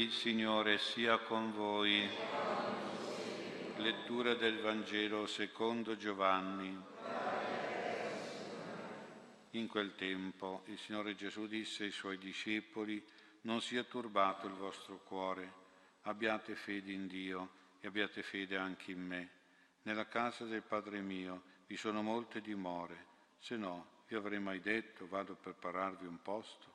Il Signore sia con voi. Lettura del Vangelo secondo Giovanni. In quel tempo il Signore Gesù disse ai suoi discepoli, non sia turbato il vostro cuore, abbiate fede in Dio e abbiate fede anche in me. Nella casa del Padre mio vi sono molte dimore, se no vi avrei mai detto vado a prepararvi un posto.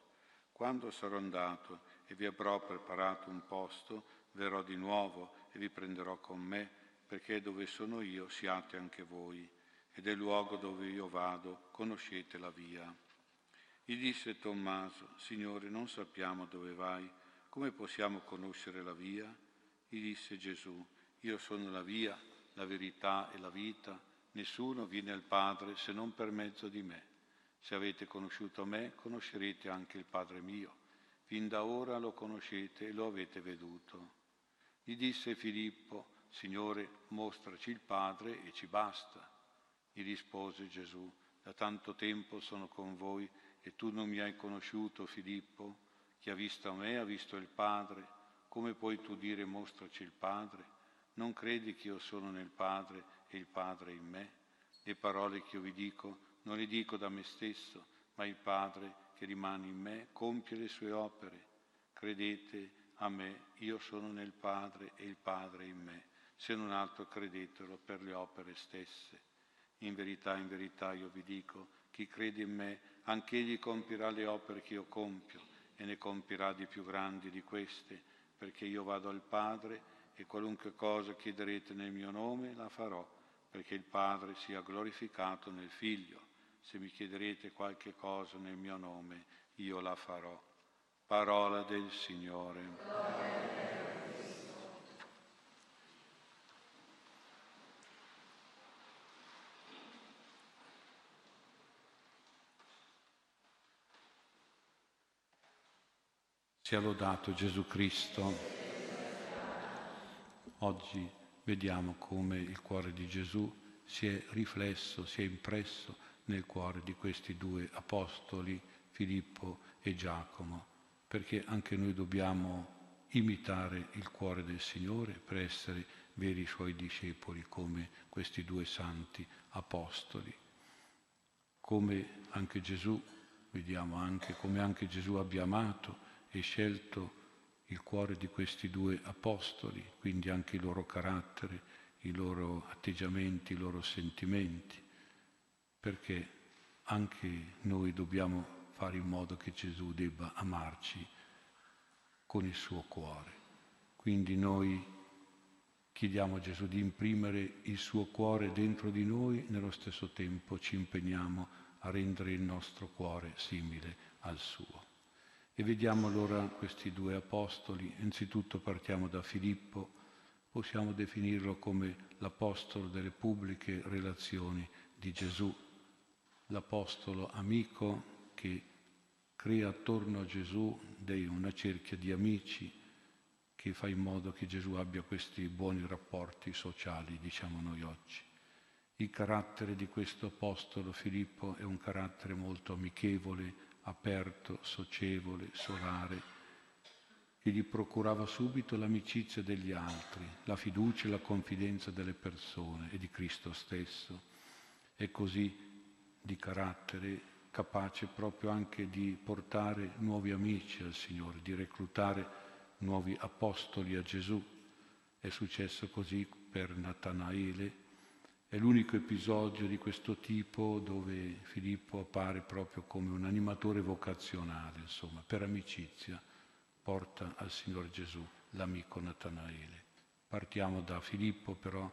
Quando sarò andato e vi avrò preparato un posto, verrò di nuovo e vi prenderò con me, perché dove sono io siate anche voi, e del luogo dove io vado conoscete la via. Gli disse Tommaso, Signore, non sappiamo dove vai, come possiamo conoscere la via? Gli disse Gesù, io sono la via, la verità e la vita, nessuno viene al Padre se non per mezzo di me. Se avete conosciuto me, conoscerete anche il Padre mio. Fin da ora lo conoscete e lo avete veduto. Gli disse Filippo, Signore, mostraci il Padre e ci basta. Gli rispose Gesù, da tanto tempo sono con voi e tu non mi hai conosciuto, Filippo. Chi ha visto me ha visto il Padre. Come puoi tu dire mostraci il Padre? Non credi che io sono nel Padre e il Padre in me? Le parole che io vi dico non le dico da me stesso, ma il Padre che rimane in me compie le sue opere. Credete a me, io sono nel Padre e il Padre in me. Se non altro credetelo per le opere stesse. In verità, in verità io vi dico, chi crede in me, anche egli compirà le opere che io compio e ne compirà di più grandi di queste, perché io vado al Padre e qualunque cosa chiederete nel mio nome la farò, perché il Padre sia glorificato nel Figlio. Se mi chiederete qualche cosa nel mio nome, io la farò. Parola del Signore. Sia lodato Gesù Cristo. Oggi vediamo come il cuore di Gesù si è riflesso, si è impresso nel cuore di questi due apostoli, Filippo e Giacomo, perché anche noi dobbiamo imitare il cuore del Signore per essere veri suoi discepoli come questi due santi apostoli. Come anche Gesù, vediamo anche come anche Gesù abbia amato e scelto il cuore di questi due apostoli, quindi anche il loro carattere, i loro atteggiamenti, i loro sentimenti perché anche noi dobbiamo fare in modo che Gesù debba amarci con il suo cuore. Quindi noi chiediamo a Gesù di imprimere il suo cuore dentro di noi, nello stesso tempo ci impegniamo a rendere il nostro cuore simile al suo. E vediamo allora questi due apostoli. Innanzitutto partiamo da Filippo, possiamo definirlo come l'apostolo delle pubbliche relazioni di Gesù l'apostolo amico che crea attorno a Gesù una cerchia di amici che fa in modo che Gesù abbia questi buoni rapporti sociali, diciamo noi oggi. Il carattere di questo apostolo Filippo è un carattere molto amichevole, aperto, socievole, solare, che gli procurava subito l'amicizia degli altri, la fiducia e la confidenza delle persone e di Cristo stesso. E così di carattere capace proprio anche di portare nuovi amici al Signore, di reclutare nuovi apostoli a Gesù. È successo così per Natanaele. È l'unico episodio di questo tipo dove Filippo appare proprio come un animatore vocazionale, insomma, per amicizia porta al Signore Gesù l'amico Natanaele. Partiamo da Filippo però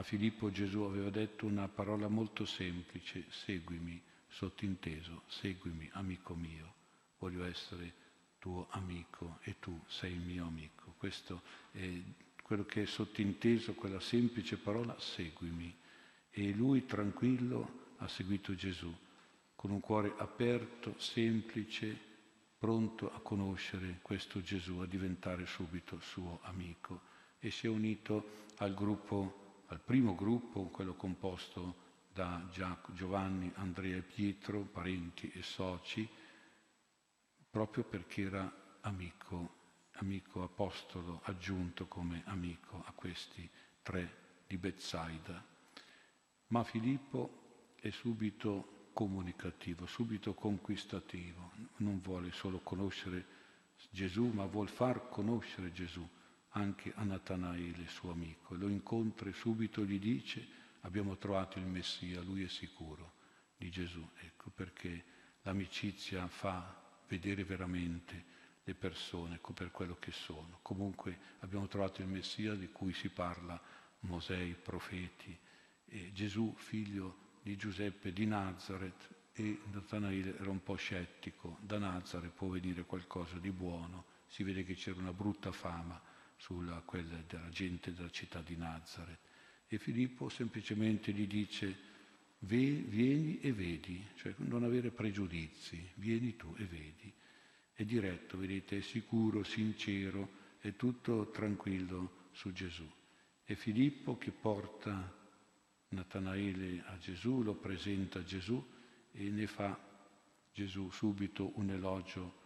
a Filippo Gesù aveva detto una parola molto semplice, seguimi, sottinteso, seguimi, amico mio, voglio essere tuo amico e tu sei il mio amico. Questo è quello che è sottinteso, quella semplice parola, seguimi. E lui tranquillo ha seguito Gesù, con un cuore aperto, semplice, pronto a conoscere questo Gesù, a diventare subito suo amico. E si è unito al gruppo al primo gruppo, quello composto da Giovanni, Andrea e Pietro, parenti e soci, proprio perché era amico, amico apostolo aggiunto come amico a questi tre di Bethsaida. Ma Filippo è subito comunicativo, subito conquistativo, non vuole solo conoscere Gesù, ma vuol far conoscere Gesù anche a Natanaele, suo amico. Lo incontra e subito gli dice abbiamo trovato il Messia, lui è sicuro di Gesù. Ecco perché l'amicizia fa vedere veramente le persone per quello che sono. Comunque abbiamo trovato il Messia di cui si parla Mosè, i profeti, e Gesù, figlio di Giuseppe di Nazareth, e Natanaele era un po' scettico, da Nazareth può venire qualcosa di buono, si vede che c'era una brutta fama sulla quella della gente della città di Nazareth. E Filippo semplicemente gli dice, vieni e vedi, cioè non avere pregiudizi, vieni tu e vedi. È diretto, vedete, è sicuro, sincero, è tutto tranquillo su Gesù. È Filippo che porta Natanaele a Gesù, lo presenta a Gesù e ne fa Gesù subito un elogio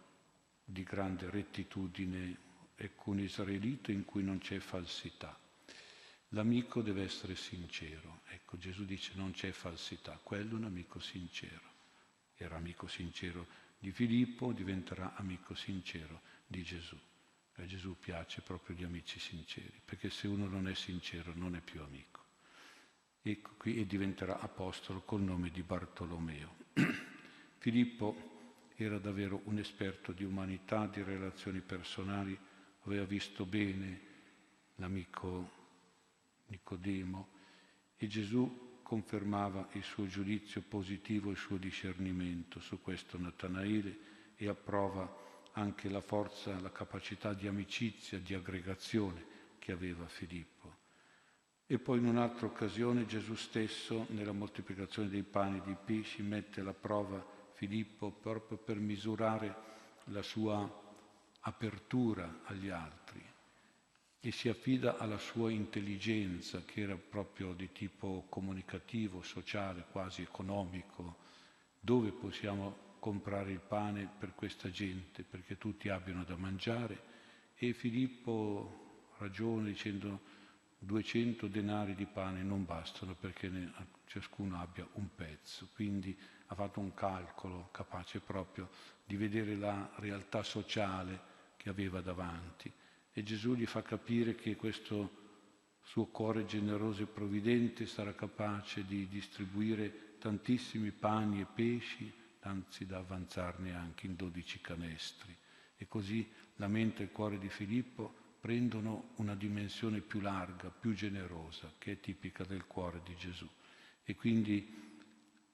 di grande rettitudine, ecco un israelita in cui non c'è falsità. L'amico deve essere sincero. Ecco, Gesù dice non c'è falsità, quello è un amico sincero. Era amico sincero di Filippo, diventerà amico sincero di Gesù. A Gesù piace proprio gli amici sinceri, perché se uno non è sincero non è più amico. Ecco qui e diventerà apostolo col nome di Bartolomeo. Filippo era davvero un esperto di umanità, di relazioni personali, aveva visto bene l'amico Nicodemo e Gesù confermava il suo giudizio positivo, il suo discernimento su questo Natanaele e approva anche la forza, la capacità di amicizia, di aggregazione che aveva Filippo. E poi in un'altra occasione Gesù stesso, nella moltiplicazione dei pani e dei pesci, mette alla prova Filippo proprio per misurare la sua apertura agli altri e si affida alla sua intelligenza che era proprio di tipo comunicativo, sociale, quasi economico, dove possiamo comprare il pane per questa gente perché tutti abbiano da mangiare. E Filippo ragiona dicendo 200 denari di pane non bastano perché ciascuno abbia un pezzo, quindi ha fatto un calcolo capace proprio di vedere la realtà sociale che aveva davanti e Gesù gli fa capire che questo suo cuore generoso e provvidente sarà capace di distribuire tantissimi pani e pesci, anzi da avanzarne anche in dodici canestri. E così la mente e il cuore di Filippo prendono una dimensione più larga, più generosa, che è tipica del cuore di Gesù. E quindi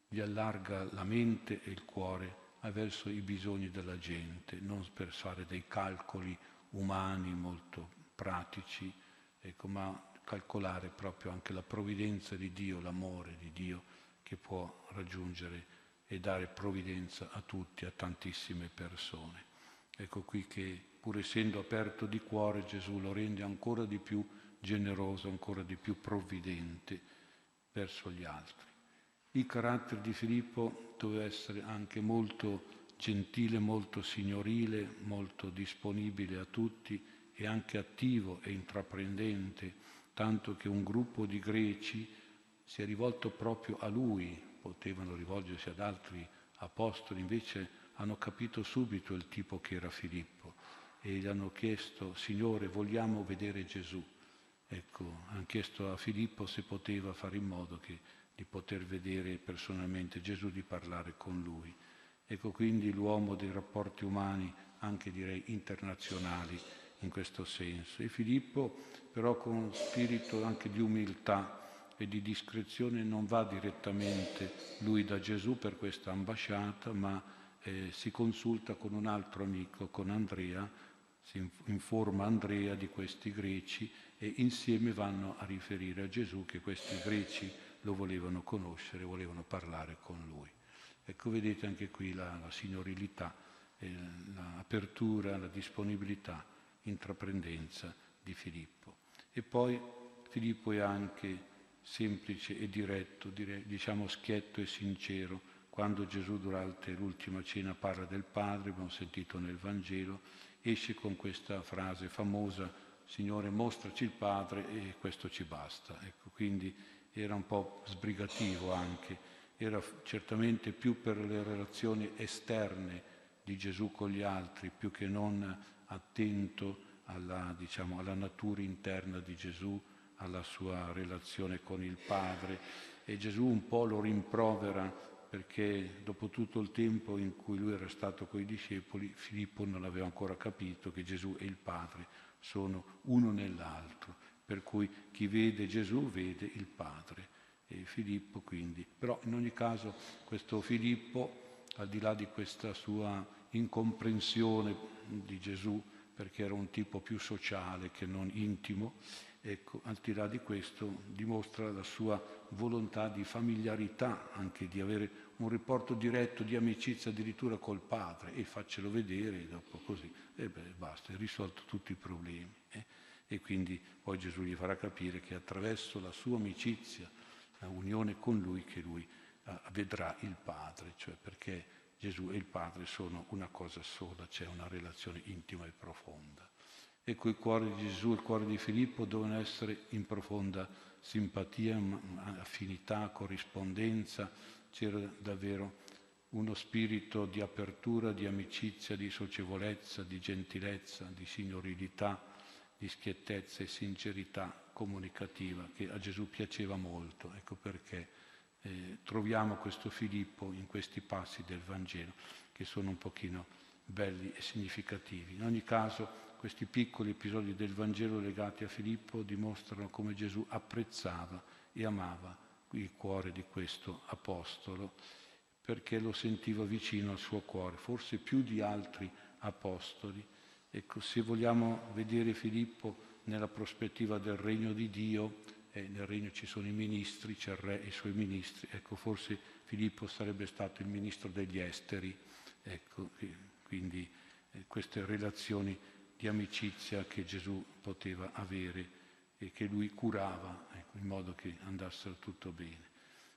gli allarga la mente e il cuore verso i bisogni della gente, non per fare dei calcoli umani molto pratici, ecco, ma calcolare proprio anche la provvidenza di Dio, l'amore di Dio che può raggiungere e dare provvidenza a tutti, a tantissime persone. Ecco qui che pur essendo aperto di cuore Gesù lo rende ancora di più generoso, ancora di più provvidente verso gli altri. Il carattere di Filippo doveva essere anche molto gentile, molto signorile, molto disponibile a tutti e anche attivo e intraprendente, tanto che un gruppo di greci si è rivolto proprio a lui, potevano rivolgersi ad altri apostoli, invece hanno capito subito il tipo che era Filippo e gli hanno chiesto, Signore, vogliamo vedere Gesù. Ecco, hanno chiesto a Filippo se poteva fare in modo che, di poter vedere personalmente Gesù, di parlare con lui. Ecco quindi l'uomo dei rapporti umani, anche direi internazionali in questo senso. E Filippo però con spirito anche di umiltà e di discrezione non va direttamente lui da Gesù per questa ambasciata, ma eh, si consulta con un altro amico, con Andrea, si informa Andrea di questi greci e insieme vanno a riferire a Gesù che questi greci lo volevano conoscere, volevano parlare con lui. Ecco, vedete anche qui la, la signorilità, eh, l'apertura, la disponibilità, intraprendenza di Filippo. E poi Filippo è anche semplice e diretto, dire, diciamo schietto e sincero. Quando Gesù durante l'ultima cena parla del Padre, abbiamo sentito nel Vangelo, esce con questa frase famosa, Signore mostraci il Padre e questo ci basta. Ecco, quindi era un po' sbrigativo anche, era certamente più per le relazioni esterne di Gesù con gli altri, più che non attento alla, diciamo, alla natura interna di Gesù, alla sua relazione con il Padre. E Gesù un po' lo rimprovera perché dopo tutto il tempo in cui lui era stato con i discepoli, Filippo non aveva ancora capito che Gesù e il Padre sono uno nell'altro, per cui chi vede Gesù vede il Padre. E Filippo quindi, però in ogni caso questo Filippo, al di là di questa sua incomprensione di Gesù, perché era un tipo più sociale che non intimo, ecco, al di là di questo dimostra la sua volontà di familiarità, anche di avere un rapporto diretto di amicizia addirittura col padre e faccelo vedere e dopo così, e beh, basta, è risolto tutti i problemi. Eh? E quindi poi Gesù gli farà capire che attraverso la sua amicizia, la unione con lui, che lui eh, vedrà il Padre, cioè perché Gesù e il Padre sono una cosa sola, c'è una relazione intima e profonda. Ecco, il cuore di Gesù e il cuore di Filippo devono essere in profonda simpatia, affinità, corrispondenza. C'era davvero uno spirito di apertura, di amicizia, di socievolezza, di gentilezza, di signorilità, di schiettezza e sincerità comunicativa che a Gesù piaceva molto. Ecco perché eh, troviamo questo Filippo in questi passi del Vangelo che sono un pochino belli e significativi. In ogni caso questi piccoli episodi del Vangelo legati a Filippo dimostrano come Gesù apprezzava e amava il cuore di questo apostolo perché lo sentiva vicino al suo cuore, forse più di altri apostoli. Ecco, se vogliamo vedere Filippo nella prospettiva del regno di Dio, e nel regno ci sono i ministri, c'è il re e i suoi ministri. Ecco, forse Filippo sarebbe stato il ministro degli esteri, ecco, quindi eh, queste relazioni di amicizia che Gesù poteva avere e che lui curava ecco, in modo che andassero tutto bene.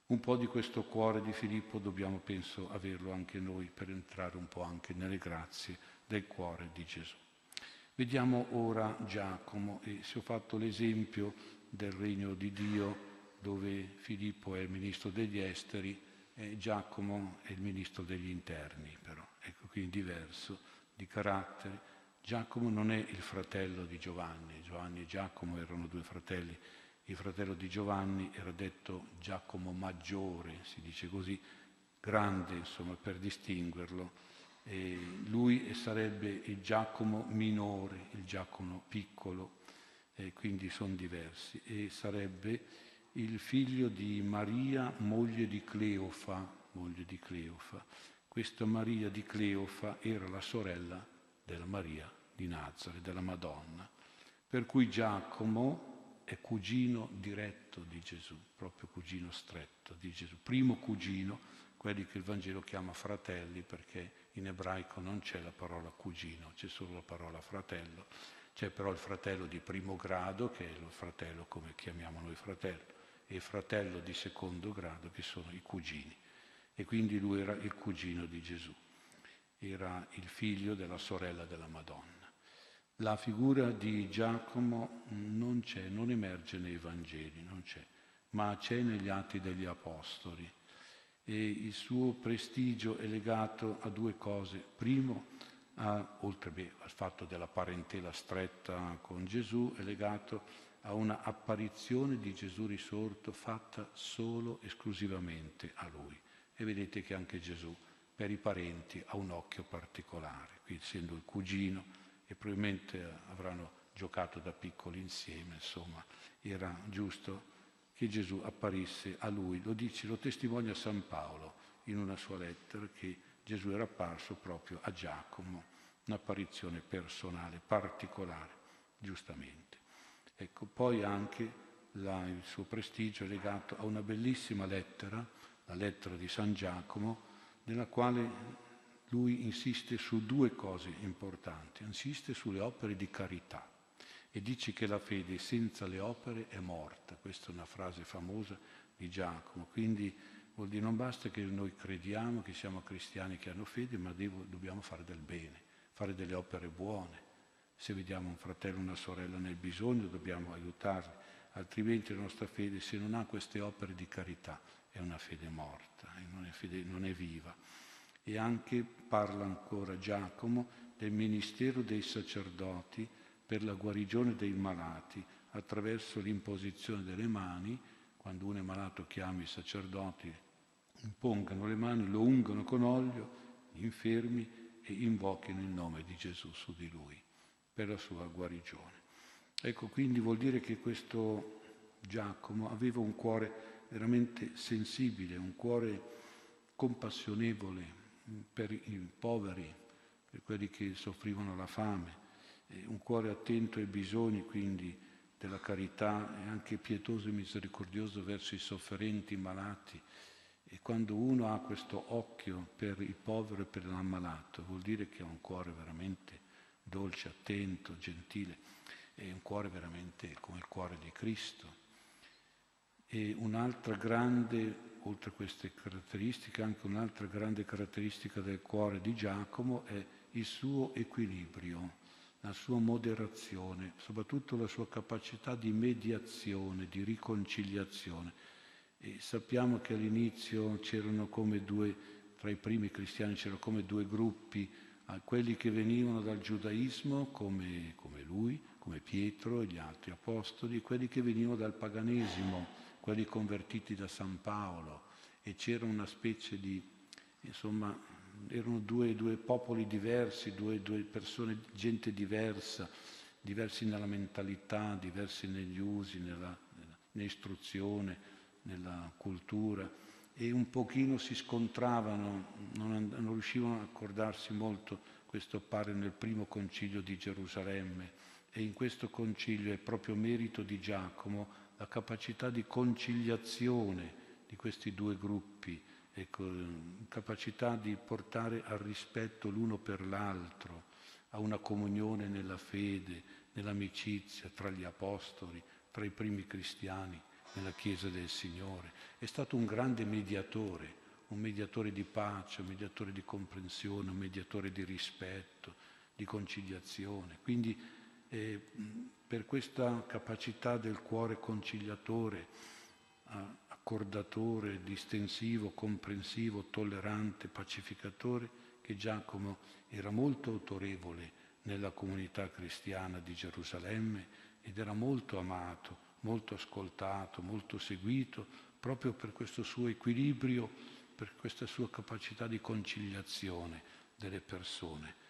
Un po' di questo cuore di Filippo dobbiamo, penso, averlo anche noi per entrare un po' anche nelle grazie del cuore di Gesù. Vediamo ora Giacomo e se ho fatto l'esempio del regno di Dio dove Filippo è il ministro degli esteri e Giacomo è il ministro degli interni, però. Ecco quindi diverso di carattere. Giacomo non è il fratello di Giovanni, Giovanni e Giacomo erano due fratelli, il fratello di Giovanni era detto Giacomo maggiore, si dice così, grande insomma per distinguerlo, e lui sarebbe il Giacomo minore, il Giacomo piccolo, e quindi sono diversi, e sarebbe il figlio di Maria, moglie di Cleofa, moglie di Cleofa. Questa Maria di Cleofa era la sorella della Maria di Nazare, della Madonna, per cui Giacomo è cugino diretto di Gesù, proprio cugino stretto di Gesù, primo cugino, quelli che il Vangelo chiama fratelli, perché in ebraico non c'è la parola cugino, c'è solo la parola fratello c'è però il fratello di primo grado, che è il fratello come chiamiamo noi fratello, e il fratello di secondo grado, che sono i cugini. E quindi lui era il cugino di Gesù, era il figlio della sorella della Madonna. La figura di Giacomo non c'è, non emerge nei Vangeli, non c'è, ma c'è negli atti degli Apostoli. E il suo prestigio è legato a due cose. Primo, a, oltre al fatto della parentela stretta con Gesù, è legato a una apparizione di Gesù risorto fatta solo, esclusivamente a lui. E vedete che anche Gesù per i parenti ha un occhio particolare, qui essendo il cugino e probabilmente avranno giocato da piccoli insieme, insomma, era giusto che Gesù apparisse a lui. Lo dice, lo testimonia San Paolo in una sua lettera che Gesù era apparso proprio a Giacomo, un'apparizione personale, particolare, giustamente. Ecco, poi anche la, il suo prestigio è legato a una bellissima lettera, la lettera di San Giacomo, nella quale lui insiste su due cose importanti, insiste sulle opere di carità e dice che la fede senza le opere è morta, questa è una frase famosa di Giacomo, quindi Vuol dire non basta che noi crediamo, che siamo cristiani che hanno fede, ma devo, dobbiamo fare del bene, fare delle opere buone. Se vediamo un fratello o una sorella nel bisogno dobbiamo aiutarli, altrimenti la nostra fede, se non ha queste opere di carità, è una fede morta, non è, fede, non è viva. E anche parla ancora Giacomo del ministero dei sacerdoti per la guarigione dei malati attraverso l'imposizione delle mani, quando uno è malato chiama i sacerdoti, impongano le mani, lo ungano con olio, gli infermi e invochino il nome di Gesù su di lui per la sua guarigione. Ecco, quindi vuol dire che questo Giacomo aveva un cuore veramente sensibile, un cuore compassionevole per i poveri, per quelli che soffrivano la fame, un cuore attento ai bisogni quindi della carità e anche pietoso e misericordioso verso i sofferenti, i malati, e quando uno ha questo occhio per il povero e per l'ammalato, vuol dire che ha un cuore veramente dolce, attento, gentile, è un cuore veramente come il cuore di Cristo. E un'altra grande, oltre a queste caratteristiche, anche un'altra grande caratteristica del cuore di Giacomo è il suo equilibrio, la sua moderazione, soprattutto la sua capacità di mediazione, di riconciliazione. E sappiamo che all'inizio c'erano come due, tra i primi cristiani c'erano come due gruppi, quelli che venivano dal giudaismo come, come lui, come Pietro e gli altri apostoli, quelli che venivano dal paganesimo, quelli convertiti da San Paolo. E c'era una specie di, insomma, erano due, due popoli diversi, due, due persone, gente diversa, diversi nella mentalità, diversi negli usi, nella, nell'istruzione nella cultura e un pochino si scontravano, non, non riuscivano a accordarsi molto, questo appare nel primo concilio di Gerusalemme e in questo concilio è proprio merito di Giacomo la capacità di conciliazione di questi due gruppi, ecco, capacità di portare al rispetto l'uno per l'altro, a una comunione nella fede, nell'amicizia tra gli apostoli, tra i primi cristiani nella Chiesa del Signore. È stato un grande mediatore, un mediatore di pace, un mediatore di comprensione, un mediatore di rispetto, di conciliazione. Quindi eh, per questa capacità del cuore conciliatore, accordatore, distensivo, comprensivo, tollerante, pacificatore, che Giacomo era molto autorevole nella comunità cristiana di Gerusalemme ed era molto amato molto ascoltato, molto seguito, proprio per questo suo equilibrio, per questa sua capacità di conciliazione delle persone.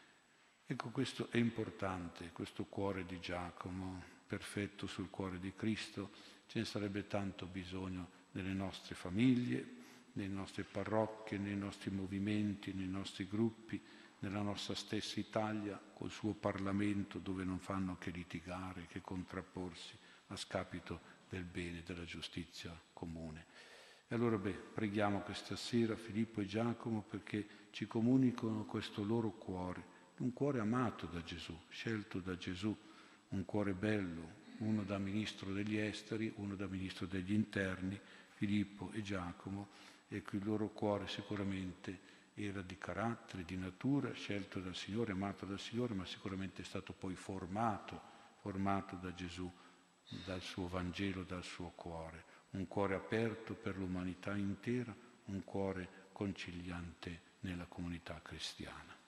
Ecco, questo è importante, questo cuore di Giacomo, perfetto sul cuore di Cristo, ce ne sarebbe tanto bisogno nelle nostre famiglie, nelle nostre parrocchie, nei nostri movimenti, nei nostri gruppi, nella nostra stessa Italia, col suo Parlamento dove non fanno che litigare, che contrapporsi a scapito del bene, della giustizia comune. E allora beh, preghiamo questa sera Filippo e Giacomo perché ci comunicano questo loro cuore, un cuore amato da Gesù, scelto da Gesù, un cuore bello, uno da ministro degli esteri, uno da ministro degli interni, Filippo e Giacomo, e che il loro cuore sicuramente era di carattere, di natura, scelto dal Signore, amato dal Signore, ma sicuramente è stato poi formato, formato da Gesù dal suo Vangelo, dal suo cuore, un cuore aperto per l'umanità intera, un cuore conciliante nella comunità cristiana.